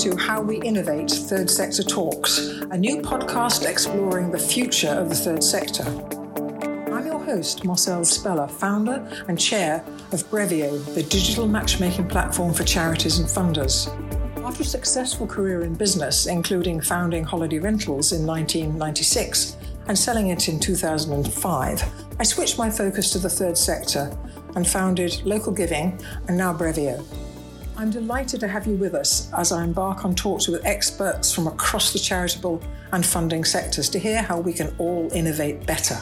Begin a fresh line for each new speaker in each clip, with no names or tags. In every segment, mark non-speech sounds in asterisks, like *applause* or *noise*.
to How We Innovate Third Sector Talks, a new podcast exploring the future of the third sector. I'm your host, Marcelle Speller, founder and chair of Brevio, the digital matchmaking platform for charities and funders. After a successful career in business, including founding Holiday Rentals in 1996 and selling it in 2005, I switched my focus to the third sector and founded Local Giving and now Brevio. I'm delighted to have you with us as I embark on talks with experts from across the charitable and funding sectors to hear how we can all innovate better.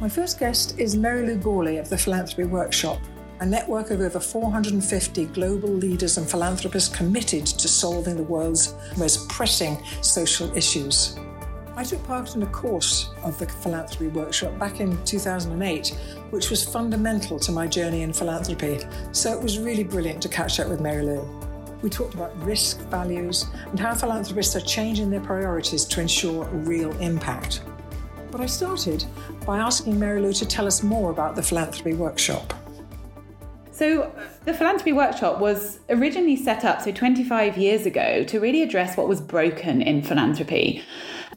My first guest is Mary Lou Gawley of the Philanthropy Workshop, a network of over 450 global leaders and philanthropists committed to solving the world's most pressing social issues. I took part in a course of the philanthropy workshop back in 2008, which was fundamental to my journey in philanthropy. So it was really brilliant to catch up with Mary Lou. We talked about risk, values, and how philanthropists are changing their priorities to ensure real impact. But I started by asking Mary Lou to tell us more about the philanthropy workshop.
So, the Philanthropy Workshop was originally set up, so 25 years ago, to really address what was broken in philanthropy.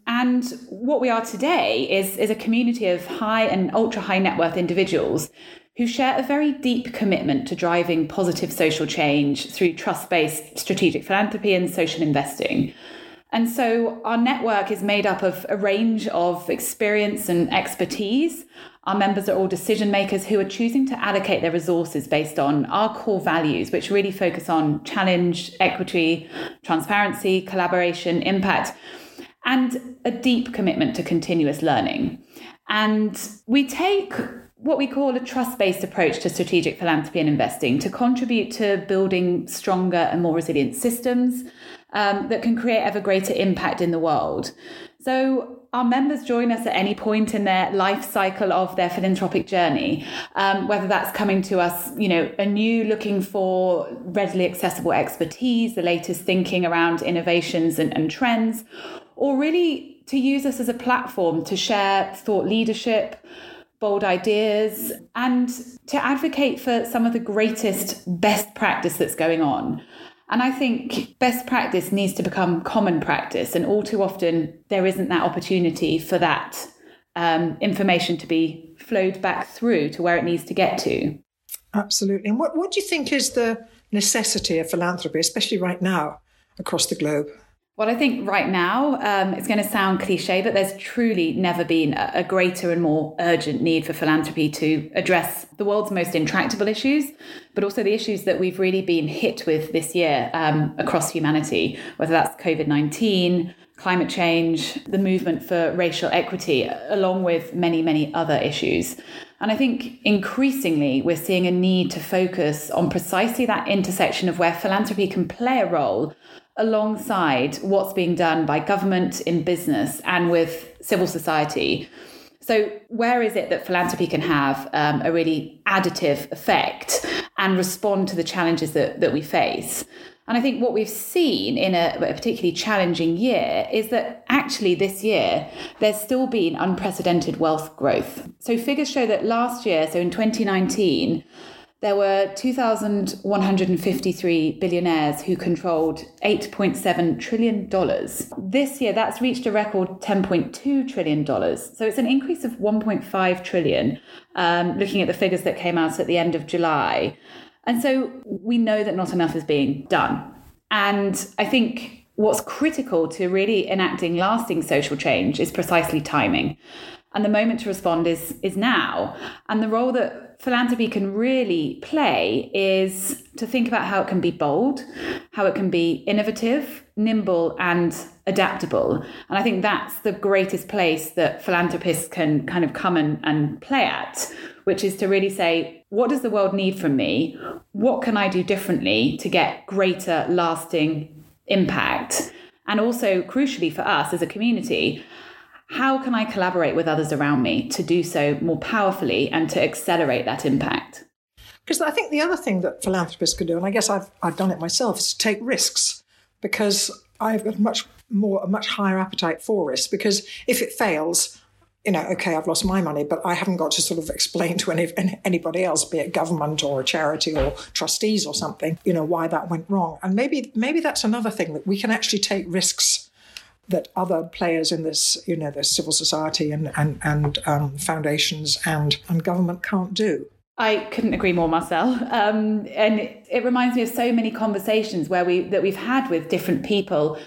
And what we are today is, is a community of high and ultra high net worth individuals who share a very deep commitment to driving positive social change through trust based strategic philanthropy and social investing. And so our network is made up of a range of experience and expertise. Our members are all decision makers who are choosing to allocate their resources based on our core values, which really focus on challenge, equity, transparency, collaboration, impact and a deep commitment to continuous learning. And we take what we call a trust based approach to strategic philanthropy and investing to contribute to building stronger and more resilient systems um, that can create ever greater impact in the world. So, our members join us at any point in their life cycle of their philanthropic journey, um, whether that's coming to us, you know, anew looking for readily accessible expertise, the latest thinking around innovations and, and trends, or really to use us as a platform to share thought leadership, bold ideas, and to advocate for some of the greatest best practice that's going on. And I think best practice needs to become common practice. And all too often, there isn't that opportunity for that um, information to be flowed back through to where it needs to get to.
Absolutely. And what, what do you think is the necessity of philanthropy, especially right now across the globe?
Well, I think right now um, it's going to sound cliche, but there's truly never been a, a, greater and more urgent need for philanthropy to address the world's most intractable issues, but also the issues that we've really been hit with this year um, across humanity, whether that's COVID 19, climate change, the movement for racial equity, along with many, many other issues. And I think increasingly we're seeing a need to focus on precisely that intersection of where philanthropy can play a role alongside what's being done by government in business and with civil society. So, where is it that philanthropy can have um, a really additive effect and respond to the challenges that, that we face? And I think what we've seen in a, a, particularly challenging year is that actually this year there's still been unprecedented wealth growth. So figures show that last year, so in 2019, there were 2,153 billionaires who controlled $8.7 trillion. This year, that's reached a record $10.2 trillion. So it's an increase of 1.5 trillion, um, looking at the figures that came out at the end of July. And so we know that not enough is being done. And I think what's critical to really enacting lasting social change is precisely timing. And the moment to respond is, is now. And the role that philanthropy can really play is to think about how it can be bold, how it can be innovative, nimble, and adaptable. And I think that's the greatest place that philanthropists can kind of come and, and play at, which is to really say, what does the world need from me? What can I do differently to get greater, lasting impact? And also, crucially for us as a community, how can I collaborate with others around me to do so more powerfully and to accelerate that impact?
Because I think the other thing that philanthropists can do, and I guess I've, I've done it myself, is to take risks because I've got much more, a much higher appetite for risk because if it fails, you know, okay, I've lost my money, but I haven't got to sort of explain to any, anybody else, be it government or a charity or trustees or something, you know, why that went wrong. And maybe maybe that's another thing that we can actually take risks that other players in this, you know, the civil society and and and um, foundations and and government can't do.
I couldn't agree more, Marcelle. Um, and it, it reminds me of so many conversations where we that we've had with different people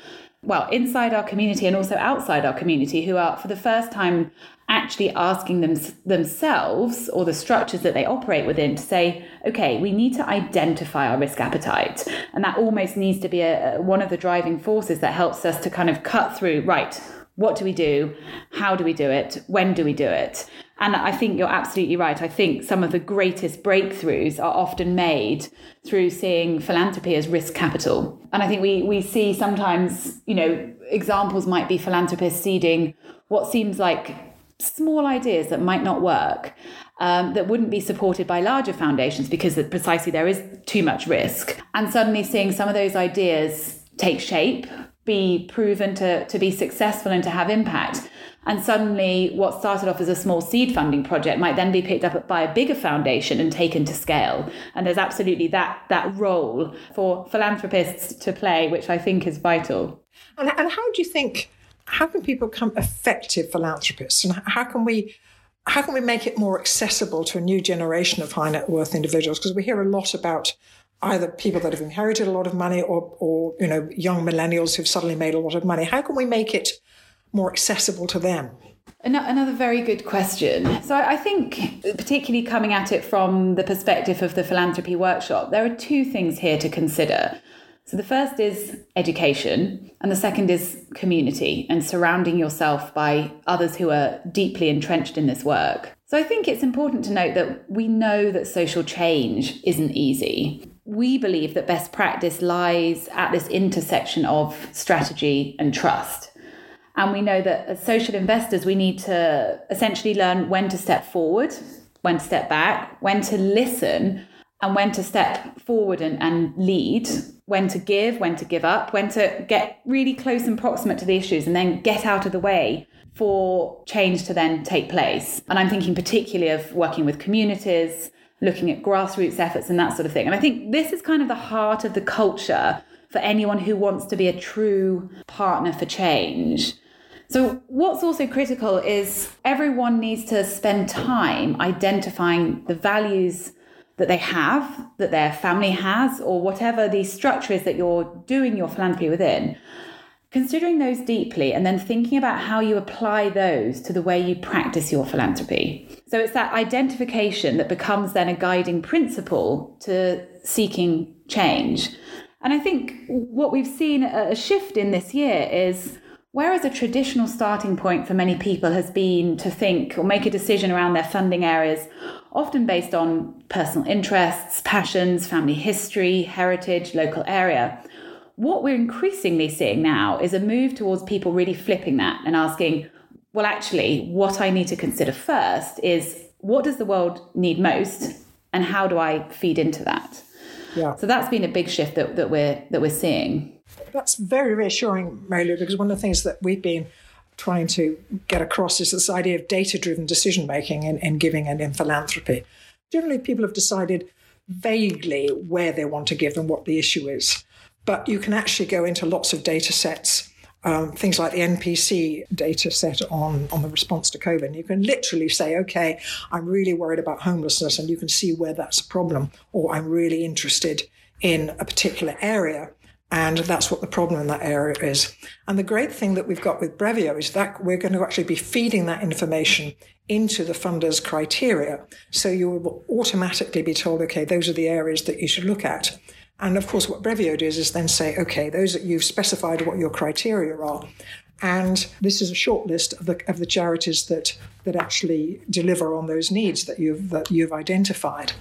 well, inside our community and also outside our community who are, for the first time, actually asking them, themselves or the structures that they operate within to say, okay, we need to identify our risk appetite. And that almost needs to be a, one of the driving forces that helps us to kind of cut through, right, what do we do? How do we do it? When do we do it? And I think you're absolutely right. I think some of the greatest breakthroughs are often made through seeing philanthropy as risk capital. And I think we, we see sometimes, you know, examples might be philanthropists seeding what seems like small ideas that might not work, um, that wouldn't be supported by larger foundations because precisely there is too much risk. And suddenly seeing some of those ideas take shape, be proven to, to be successful and to have impact. And suddenly, what started off as a small seed funding project might then be picked up by a bigger foundation and taken to scale. And there's absolutely that, that role for philanthropists to play, which I think is vital.
And, and how do you think how can people become effective philanthropists and how can we how can we make it more accessible to a new generation of high net worth individuals because we hear a lot about either people that have inherited a lot of money or or you know young millennials who've suddenly made a lot of money how can we make it more accessible to them
Another very good question. So, I think, particularly coming at it from the perspective of the philanthropy workshop, there are two things here to consider. So the first is education, and the second is community and surrounding yourself by others who are deeply entrenched in this work. So I think it's important to note that we know that social change isn't easy. We believe that best practice lies at this intersection of strategy and trust. And we know that as social investors, we need to essentially learn when to step forward, when to step back, when to listen, and when to step forward and, and lead when to give, when to give up, when to get really close and proximate to the issues and then get out of the way for change to then take place. And I'm thinking particularly of working with communities, looking at grassroots efforts and that sort of thing. And I think this is kind of the heart of the culture for anyone who wants to be a true partner for change. So, what's also critical is everyone needs to spend time identifying the values that they have, that their family has, or whatever the structure is that you're doing your philanthropy within, considering those deeply and then thinking about how you apply those to the way you practice your philanthropy. So it's that identification that becomes then a guiding principle to seeking change. And I think what we've seen a shift in this year is whereas a traditional starting point for many people has been to think or make a decision around their funding areas often based on personal interests, passions, family history, heritage, local area. What we're increasingly seeing now is a move towards people really flipping that and asking, well, actually, what I need to consider first is what does the world need most and how do I feed into that? Yeah. So that's been a big shift that, that we're that we're seeing.
That's very reassuring, Mary Lou, because one of the things that we've been trying to get across is this idea of data driven decision making in, in giving and in philanthropy. Generally, people have decided vaguely where they want to give and what the issue is. But you can actually go into lots of data sets, um, things like the NPC data set on, on the response to COVID. You can literally say, okay, I'm really worried about homelessness, and you can see where that's a problem, or I'm really interested in a particular area. And that's what the problem in that area is. And the great thing that we've got with Brevio is that we're going to actually be feeding that information into the funder's criteria. So you will automatically be told, okay, those are the areas that you should look at. And of course, what Brevio does is then say, okay, those that you've specified what your criteria are. And this is a short list of the, of the charities that, that actually deliver on those needs that you've, that you've identified.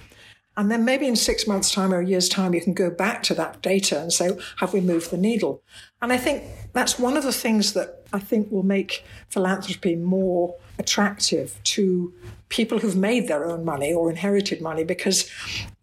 And then maybe in six months' time or a year's time, you can go back to that data and say, have we moved the needle? And I think that's one of the things that I think will make philanthropy more attractive to people who've made their own money or inherited money because,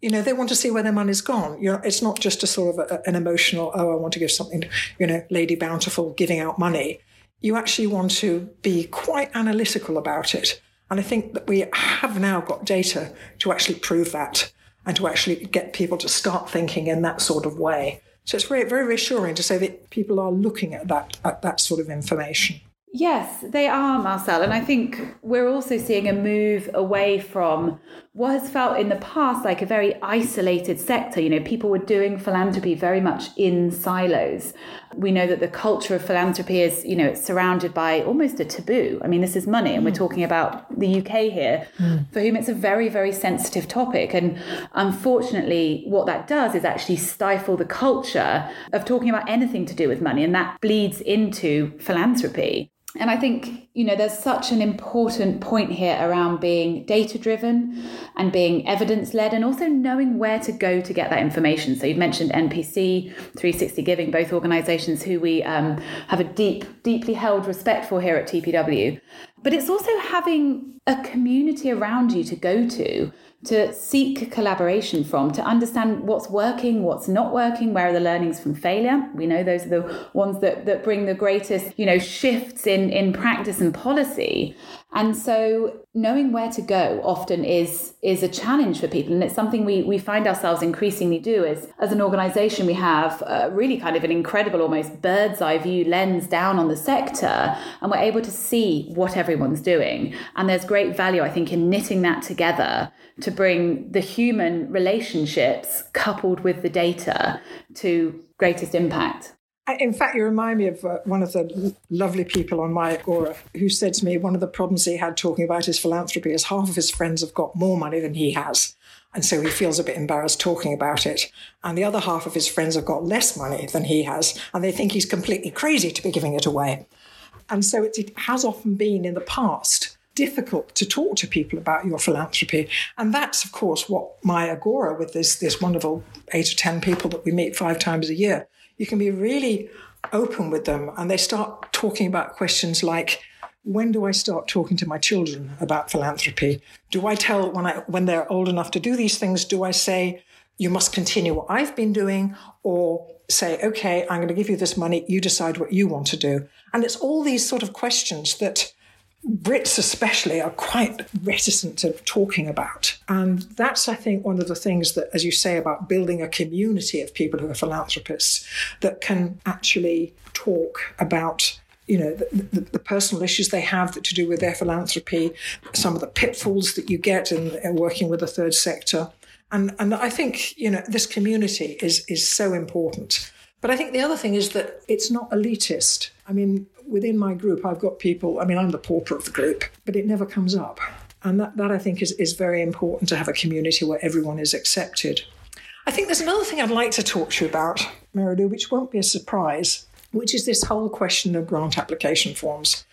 you know, they want to see where their money's gone. You know, it's not just a sort of a, an emotional, oh, I want to give something, you know, Lady Bountiful giving out money you actually want to be quite analytical about it. And I think that we have now got data to actually prove that and to actually get people to start thinking in that sort of way. So it's very, very reassuring to say that people are looking at that, at that sort of information.
Yes, they are, Marcelle. And I think we're also seeing a move away from what has felt in the past like a very isolated sector. You know, people were doing philanthropy very much in silos. We know that the culture of philanthropy is, you know, it's surrounded by almost a taboo. I mean, this is money, and mm. we're talking about the UK here, mm. for whom it's a very, very sensitive topic. And unfortunately, what that does is actually stifle the culture of talking about anything to do with money, and that bleeds into philanthropy. And I think, you know, there's such an important point here around being data driven and being evidence led and also knowing where to go to get that information. So you've mentioned NPC, 360 Giving, both organizations who we um, have a deep, deeply held respect for here at TPW. But it's also having a community around you to go to to seek collaboration from, to understand what's working, what's not working, where are the learnings from failure. We know those are the ones that, that bring the greatest, you know, shifts in, in practice and policy. And so knowing where to go often is is a challenge for people. And it's something we, we find ourselves increasingly do is as an organization, we have really kind of an incredible, almost bird's eye view lens down on the sector, and we're able to see what everyone's doing. And there's great value, I think, in knitting that together to bring the human relationships coupled with the data to greatest impact.
In fact, you remind me of uh, one of the lovely people on my Agora who said to me one of the problems he had talking about his philanthropy is half of his friends have got more money than he has. And so he feels a bit embarrassed talking about it. And the other half of his friends have got less money than he has. And they think he's completely crazy to be giving it away. And so it, has often been in the past difficult to talk to people about your philanthropy. And that's, of course, what my Agora with this, this wonderful eight or 10 people that we meet five times a year you can be really open with them and they start talking about questions like when do I start talking to my children about philanthropy? Do I tell when I when they're old enough to do these things, do I say you must continue what I've been doing or say okay, I'm going to give you this money, you decide what you want to do. And it's all these sort of questions that Brits, especially, are quite reticent to talking about. And that's, I think, one of the things that, as you say, about building a community of people who are philanthropists that can actually talk about you know the, the, the, personal issues they have that to do with their philanthropy, some of the pitfalls that you get in, in, working with the third sector, and and I think you know this community is is so important. But I think the other thing is that it's not elitist. I mean, within my group, I've got people, I mean, I'm the pauper of the group, but it never comes up. And that, that I think is, is very important to have a community where everyone is accepted. I think there's another thing I'd like to talk to you about, Mary Lou, which won't be a surprise, which is this whole question of grant application forms.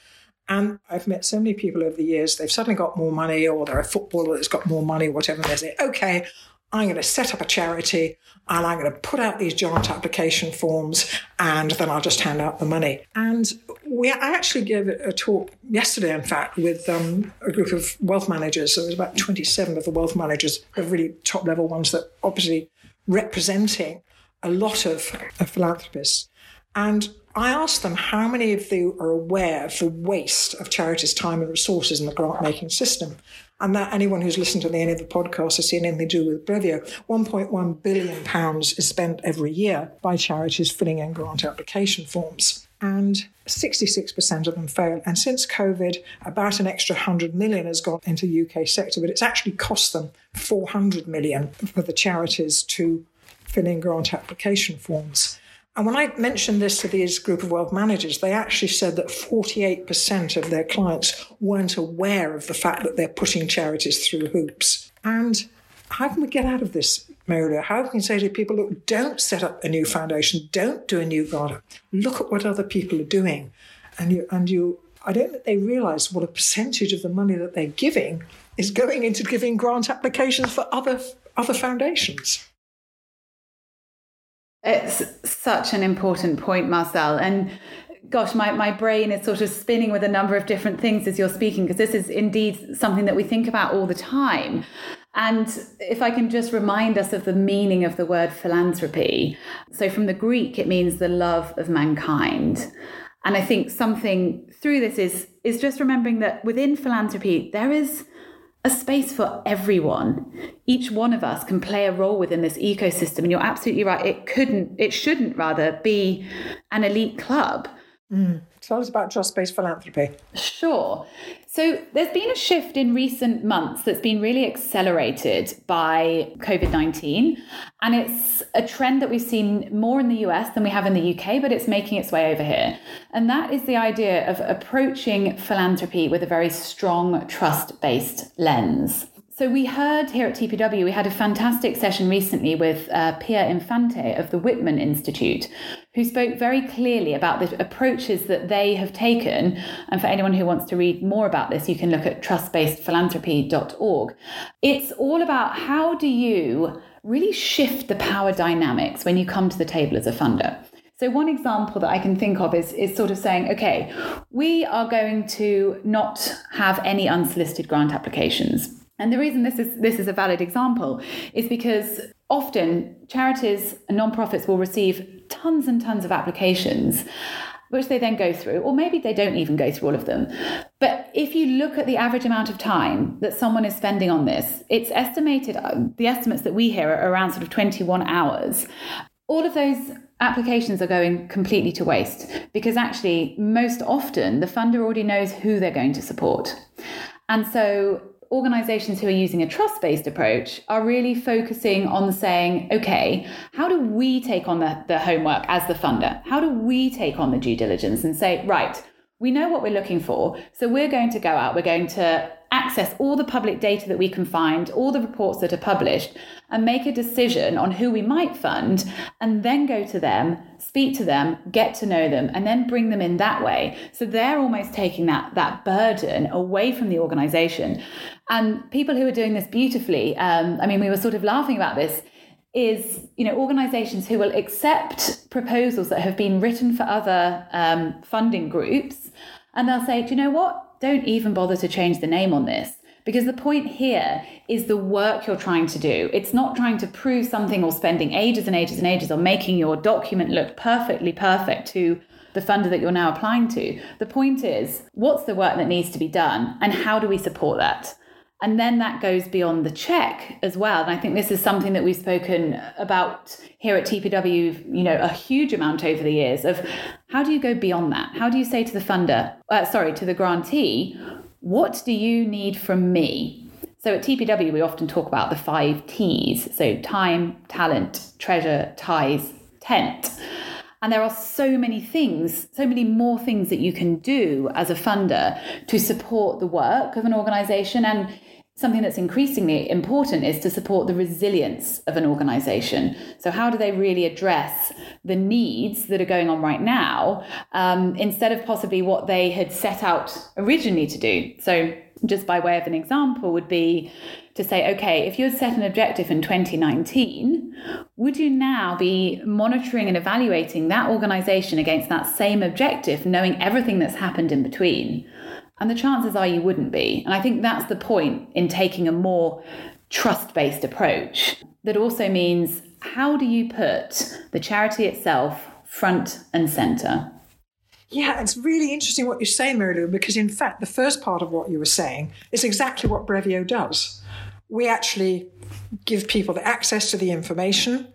And I've met so many people over the years, they've suddenly got more money, or they're a footballer that's got more money, whatever, and they say, okay, I'm going to set up a charity and I'm going to put out these joint application forms and then I'll just hand out the money. And we I actually gave a talk yesterday, in fact, with um, a group of wealth managers. So it was about 27 of the wealth managers, the really top level ones that obviously representing a lot of, of philanthropists. And I asked them how many of you are aware of the waste of charities' time and resources in the grant making system. And that anyone who's listened to the, any of the podcasts has seen anything to do with Brevio, 1.1 billion pounds is spent every year by charities filling in grant application forms. And 66% of them fail. And since COVID, about an extra 100 million has gone into the UK sector, but it's actually cost them 400 million for the charities to fill in grant application forms. And when I mentioned this to these group of wealth managers, they actually said that 48% of their clients weren't aware of the fact that they're putting charities through hoops. And how can we get out of this, Maria? How can we say to people, look, don't set up a new foundation, don't do a new garden, look at what other people are doing. And you and you I don't think they realise what a percentage of the money that they're giving is going into giving grant applications for other other foundations.
It's such an important point, Marcelle. And gosh, my, my brain is sort of spinning with a number of different things as you're speaking, because this is indeed something that we think about all the time. And if I can just remind us of the meaning of the word philanthropy. So, from the Greek, it means the love of mankind. And I think something through this is is just remembering that within philanthropy there is a space for everyone. Each one of us can play a role within this ecosystem. And you're absolutely right. It couldn't, it shouldn't rather be an elite club.
Mm. Tell us about trust based philanthropy.
Sure. So, there's been a shift in recent months that's been really accelerated by COVID 19. And it's a trend that we've seen more in the US than we have in the UK, but it's making its way over here. And that is the idea of approaching philanthropy with a very strong trust based lens. So we heard here at TPW, we had a fantastic session recently with uh, Pia Infante of the Whitman Institute, who spoke very clearly about the approaches that they have taken. And for anyone who wants to read more about this, you can look at trustbasedphilanthropy.org. It's all about how do you really shift the power dynamics when you come to the table as a funder. So one example that I can think of is, is sort of saying, okay, we are going to not have any unsolicited grant applications and the reason this is this is a valid example is because often charities and nonprofits will receive tons and tons of applications which they then go through, or maybe they don't even go through all of them. But if you look at the average amount of time that someone is spending on this, it's estimated, uh, the estimates that we hear are around sort of 21 hours. All of those applications are going completely to waste because actually, most often, the funder already knows who they're going to support. And so organizations who are using a trust based approach are really focusing on saying, okay, how do we take on the, the homework as the funder? How do we take on the due diligence and say, right, we know what we're looking for. So we're going to go out, we're going to access all the public data that we can find, all the reports that are published, and make a decision on who we might fund, and then go to them, speak to them, get to know them, and then bring them in that way. So they're almost taking that, that burden away from the organization. And people who are doing this beautifully, um, I mean, we were sort of laughing about this is you know organizations who will accept proposals that have been written for other um, funding groups and they'll say do you know what don't even bother to change the name on this. Because the point here is the work you're trying to do. It's not trying to prove something or spending ages and ages and ages on making your document look perfectly perfect to the funder that you're now applying to. The point is, what's the work that needs to be done and how do we support that? And then that goes beyond the check as well. And I think this is something that we've spoken about here at TPW, you know, a huge amount over the years of how do you go beyond that? How do you say to the funder, uh, sorry, to the grantee, what do you need from me? So at TPW, we often talk about the five T's. So time, talent, treasure, ties, tent. And there are so many things, so many more things that you can do as a funder to support the work of an organization. And something that's increasingly important is to support the resilience of an organization. So, how do they really address the needs that are going on right now um, instead of possibly what they had set out originally to do? So, just by way of an example, would be to say, okay, if you had set an objective in 2019, would you now be monitoring and evaluating that organization against that same objective, knowing everything that's happened in between? And the chances are you wouldn't be. And I think that's the point in taking a more trust based approach. That also means how do you put the charity itself front and center?
Yeah, it's really interesting what you say, Lou, because in fact, the first part of what you were saying is exactly what Brevio does. We actually give people the access to the information.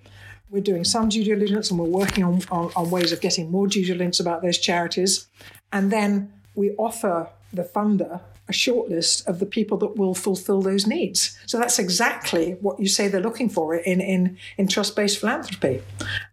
We're doing some due diligence and we're working on, on, on ways of getting more due diligence about those charities. And then we offer the funder a shortlist of the people that will fulfill those needs. So that's exactly what you say they're looking for in, in, in trust based philanthropy.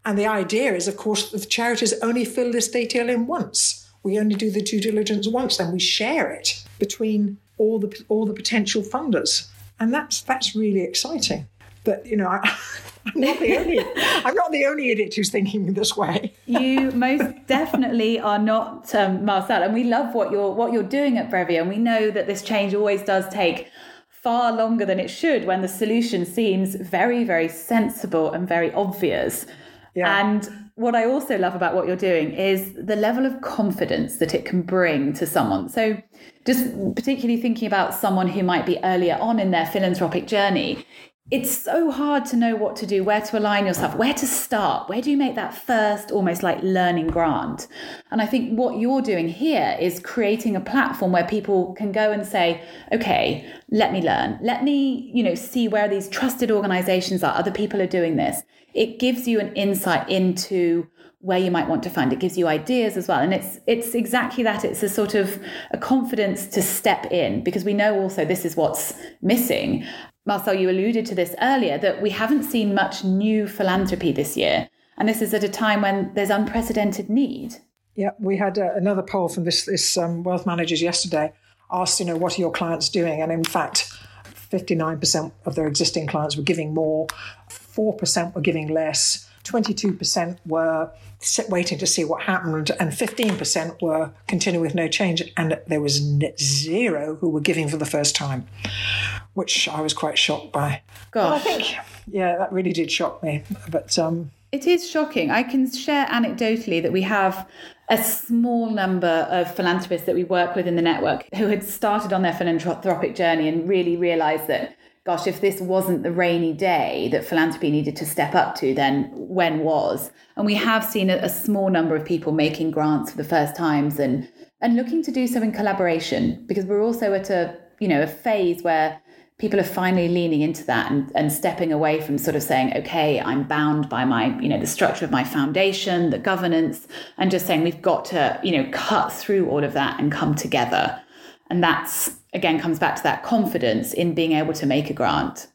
And the idea is, of course, the charities only fill this detail in once. We only do the due diligence once, then we share it between all the all the potential funders. And that's that's really exciting. But you know, I, *laughs* I'm not the only I'm not the only idiot who's thinking this way.
you most definitely are not, um, Marcelle, and we love what you're what you're doing at Brevio, and we know that this change always does take far longer than it should when the solution seems very, very sensible and very obvious. Yeah. And what I also love about what you're doing is the level of confidence that it can bring to someone. So, just particularly thinking about someone who might be earlier on in their philanthropic journey, it's so hard to know what to do, where to align yourself, where to start, where do you make that first almost like learning grant? And I think what you're doing here is creating a platform where people can go and say, okay, let me learn. Let me, you know, see where these trusted organizations are. Other people are doing this. It gives you an insight into where you might want to fund. It gives you ideas as well. And it's it's exactly that. It's a sort of a confidence to step in because we know also this is what's missing. Marcelle, you alluded to this earlier that we haven't seen much new philanthropy this year. And this is at a time when there's unprecedented need.
Yeah, we had uh, another poll from this, this um, wealth managers yesterday asked, you know, what are your clients doing? And in fact, 59% of their existing clients were giving more, 4% were giving less, 22% were waiting to see what happened, and 15% were continuing with no change. And there was zero who were giving for the first time, which I was quite shocked by.
Gosh.
I think, yeah, that really did shock me. But um,
it is shocking. I can share anecdotally that we have a small number of philanthropists that we work with in the network who had started on their philanthropic journey and really realized that gosh, if this wasn't the rainy day that philanthropy needed to step up to, then when was? And we have seen a, a small number of people making grants for the first times and and looking to do so in collaboration because we're also at a you know a phase where people are finally leaning into that and, and stepping away from sort of saying okay i'm bound by my you know the structure of my foundation the governance and just saying we've got to you know cut through all of that and come together and that's again comes back to that confidence in being able to make a grant.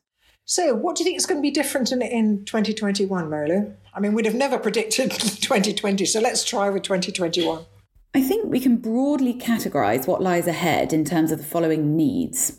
So, what do you think is going to be different in, in 2021, Marilyn? I mean, we'd have never predicted *laughs* 2020, so let's try with 2021.
I think we can broadly categorize what lies ahead in terms of the following needs.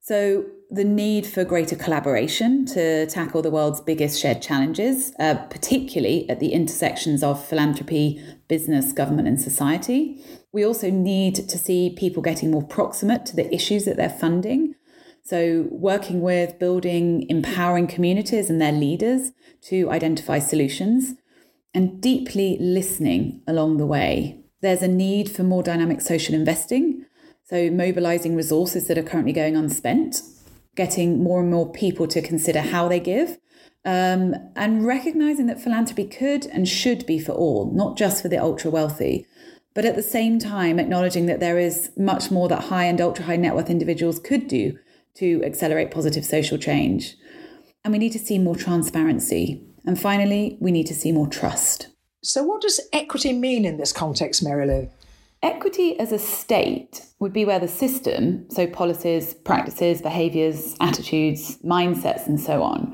So, the need for greater collaboration to tackle the world's biggest shared challenges, uh, particularly at the intersections of philanthropy, business, government, and society. We also need to see people getting more proximate to the issues that they're funding. So, working with building, empowering communities and their leaders to identify solutions and deeply listening along the way. There's a need for more dynamic social investing. So, mobilizing resources that are currently going unspent, getting more and more people to consider how they give, um, and recognizing that philanthropy could and should be for all, not just for the ultra wealthy but at the same time acknowledging that there is much more that high and ultra high net worth individuals could do to accelerate positive social change. And we need to see more transparency. And finally, we need to see more trust.
So, what does equity mean in this context, Mary Lou?
Equity as a state would be where the system, so policies, practices, behaviours, attitudes, mindsets, and so on,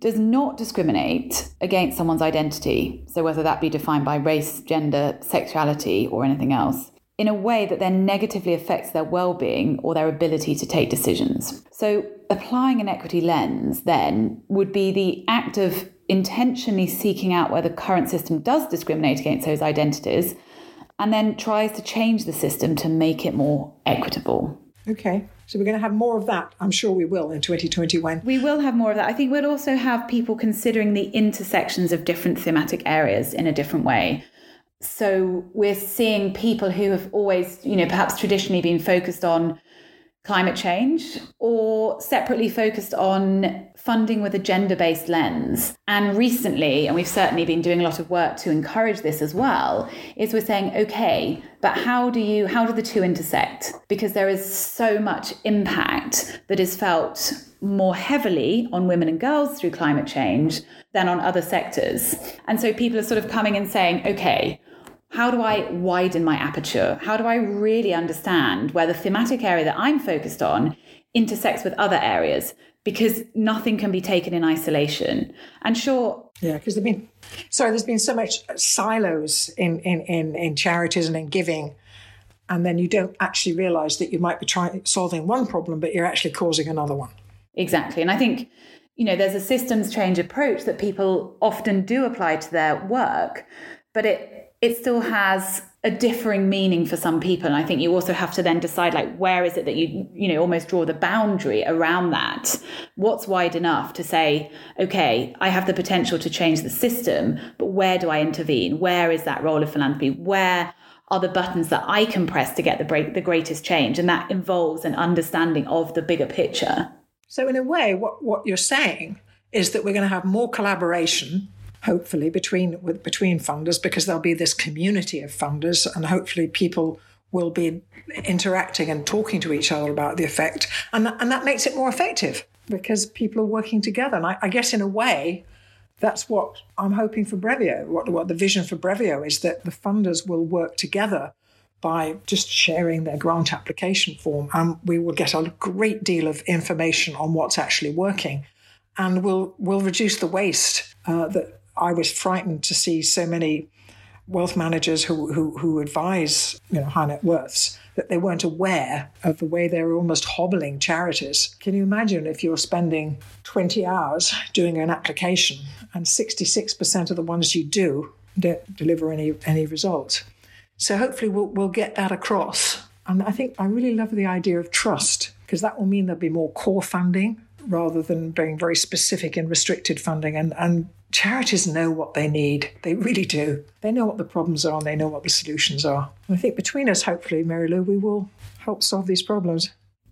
does not discriminate against someone's identity, so whether that be defined by race, gender, sexuality, or anything else, in a way that then negatively affects their well being or their ability to take decisions. So, applying an equity lens then would be the act of intentionally seeking out where the current system does discriminate against those identities and then tries to change the system to make it more equitable.
Okay. So we're going to have more of that. I'm sure we will in 2021.
We will have more of that. I think we'll also have people considering the intersections of different thematic areas in a different way. So we're seeing people who have always, you know, perhaps traditionally been focused on climate change or separately focused on funding with a gender based lens. And recently, and we've certainly been doing a lot of work to encourage this as well, is we're saying, okay, but how do you, how do the two intersect? Because there is so much impact that is felt more heavily on women and girls through climate change than on other sectors. And so people are sort of coming and saying, okay, how do I widen my aperture? How do I really understand where the thematic area that I'm focused on intersects with other areas? Because nothing can be taken in isolation. And sure.
Yeah, because there's been, sorry, there's been so much silos in, in, in, in charities and in giving. And then you don't actually realize that you might be trying solving one problem, but you're actually causing another one.
Exactly. And I think, you know, there's a systems change approach that people often do apply to their work, but it it still has a differing meaning for some people. And i think you also have to then decide like where is it that you you know almost draw the boundary around that? What's wide enough to say okay i have the potential to change the system but where do i intervene? Where is that role of philanthropy? Where are the buttons that i can press to get the break the greatest change? And that involves an understanding of the bigger picture.
So, in a way, what, what you're saying is that we're going to have more collaboration, hopefully, between with, between funders, because there'll be this community of funders, and hopefully people will be interacting and talking to each other about the effect, and that, and that makes it more effective because people are working together. And I, I guess, in a way, that's what I'm hoping for Brevio. What, what the vision for Brevio is that the funders will work together by just sharing their grant application form, and we will get a great deal of information on what's actually working, and we'll we'll reduce the waste uh, that I was frightened to see so many wealth managers who, who who advise you know high net worths that they weren't aware of the way they were almost hobbling charities. Can you imagine if you're spending 20 hours doing an application and 66% of the ones you do don't deliver any any results? So hopefully we'll, we'll get that across. And I think I really love the idea of trust because that will mean there'll be more core funding rather than being very specific and restricted funding. And, and charities know what they need. They really do. They know what the problems are and they know what the solutions are. And I think between us, hopefully, Mary Lou, we will help solve these problems.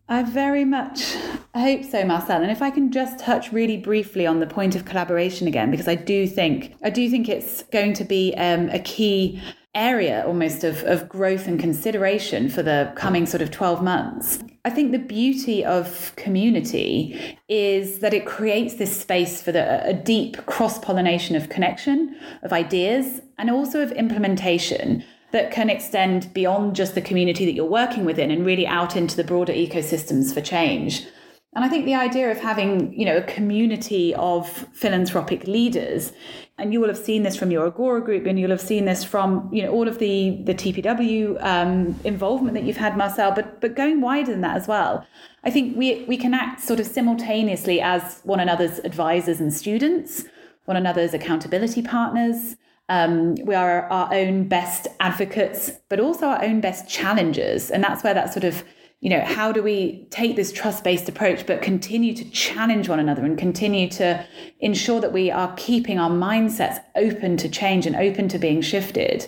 I very much hope so, Marcelle. And if I can just touch really briefly on the point of collaboration again, because I do think I do think it's going to be um, a key area almost of, of growth and consideration for the coming sort of 12 months. I think the beauty of community is that it creates this space for the, a deep cross pollination of connection, of ideas, and also of implementation that can extend beyond just the community that you're working within and really out into the broader ecosystems for change. And I think the idea of having, you know, a community of philanthropic leaders, and you will have seen this from your Agora group, and you'll have seen this from, you know, all of the the TPW um, involvement that you've had, Marcelle, but but going wider than that as well. I think we we can act sort of simultaneously as one another's advisors and students, one another's accountability partners. Um, we are our own best advocates, but also our own best challengers, and that's where that sort of you know, how do we take this trust based approach, but continue to challenge one another and continue to ensure that we are keeping our mindsets open to change and open to being shifted?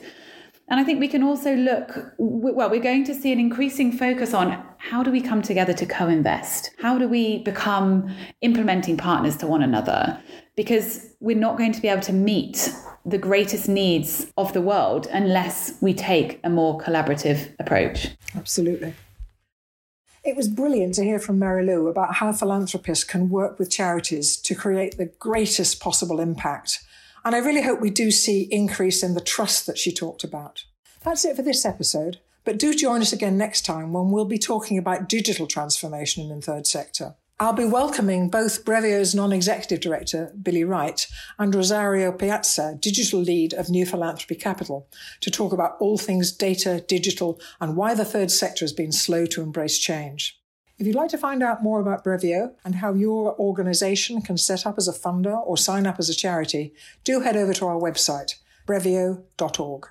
And I think we can also look, well, we're going to see an increasing focus on how do we come together to co invest? How do we become implementing partners to one another? Because we're not going to be able to meet the greatest needs of the world unless we take a more collaborative approach.
Absolutely. It was brilliant to hear from Mary Lou about how philanthropists can work with charities to create the greatest possible impact. And I really hope we do see increase in the trust that she talked about. That's it for this episode, but do join us again next time when we'll be talking about digital transformation in the third sector. I'll be welcoming both Brevio's non-executive director, Billy Wright, and Rosario Piazza, digital lead of New Philanthropy Capital, to talk about all things data, digital, and why the third sector has been slow to embrace change. If you'd like to find out more about Brevio and how your organization can set up as a funder or sign up as a charity, do head over to our website, brevio.org.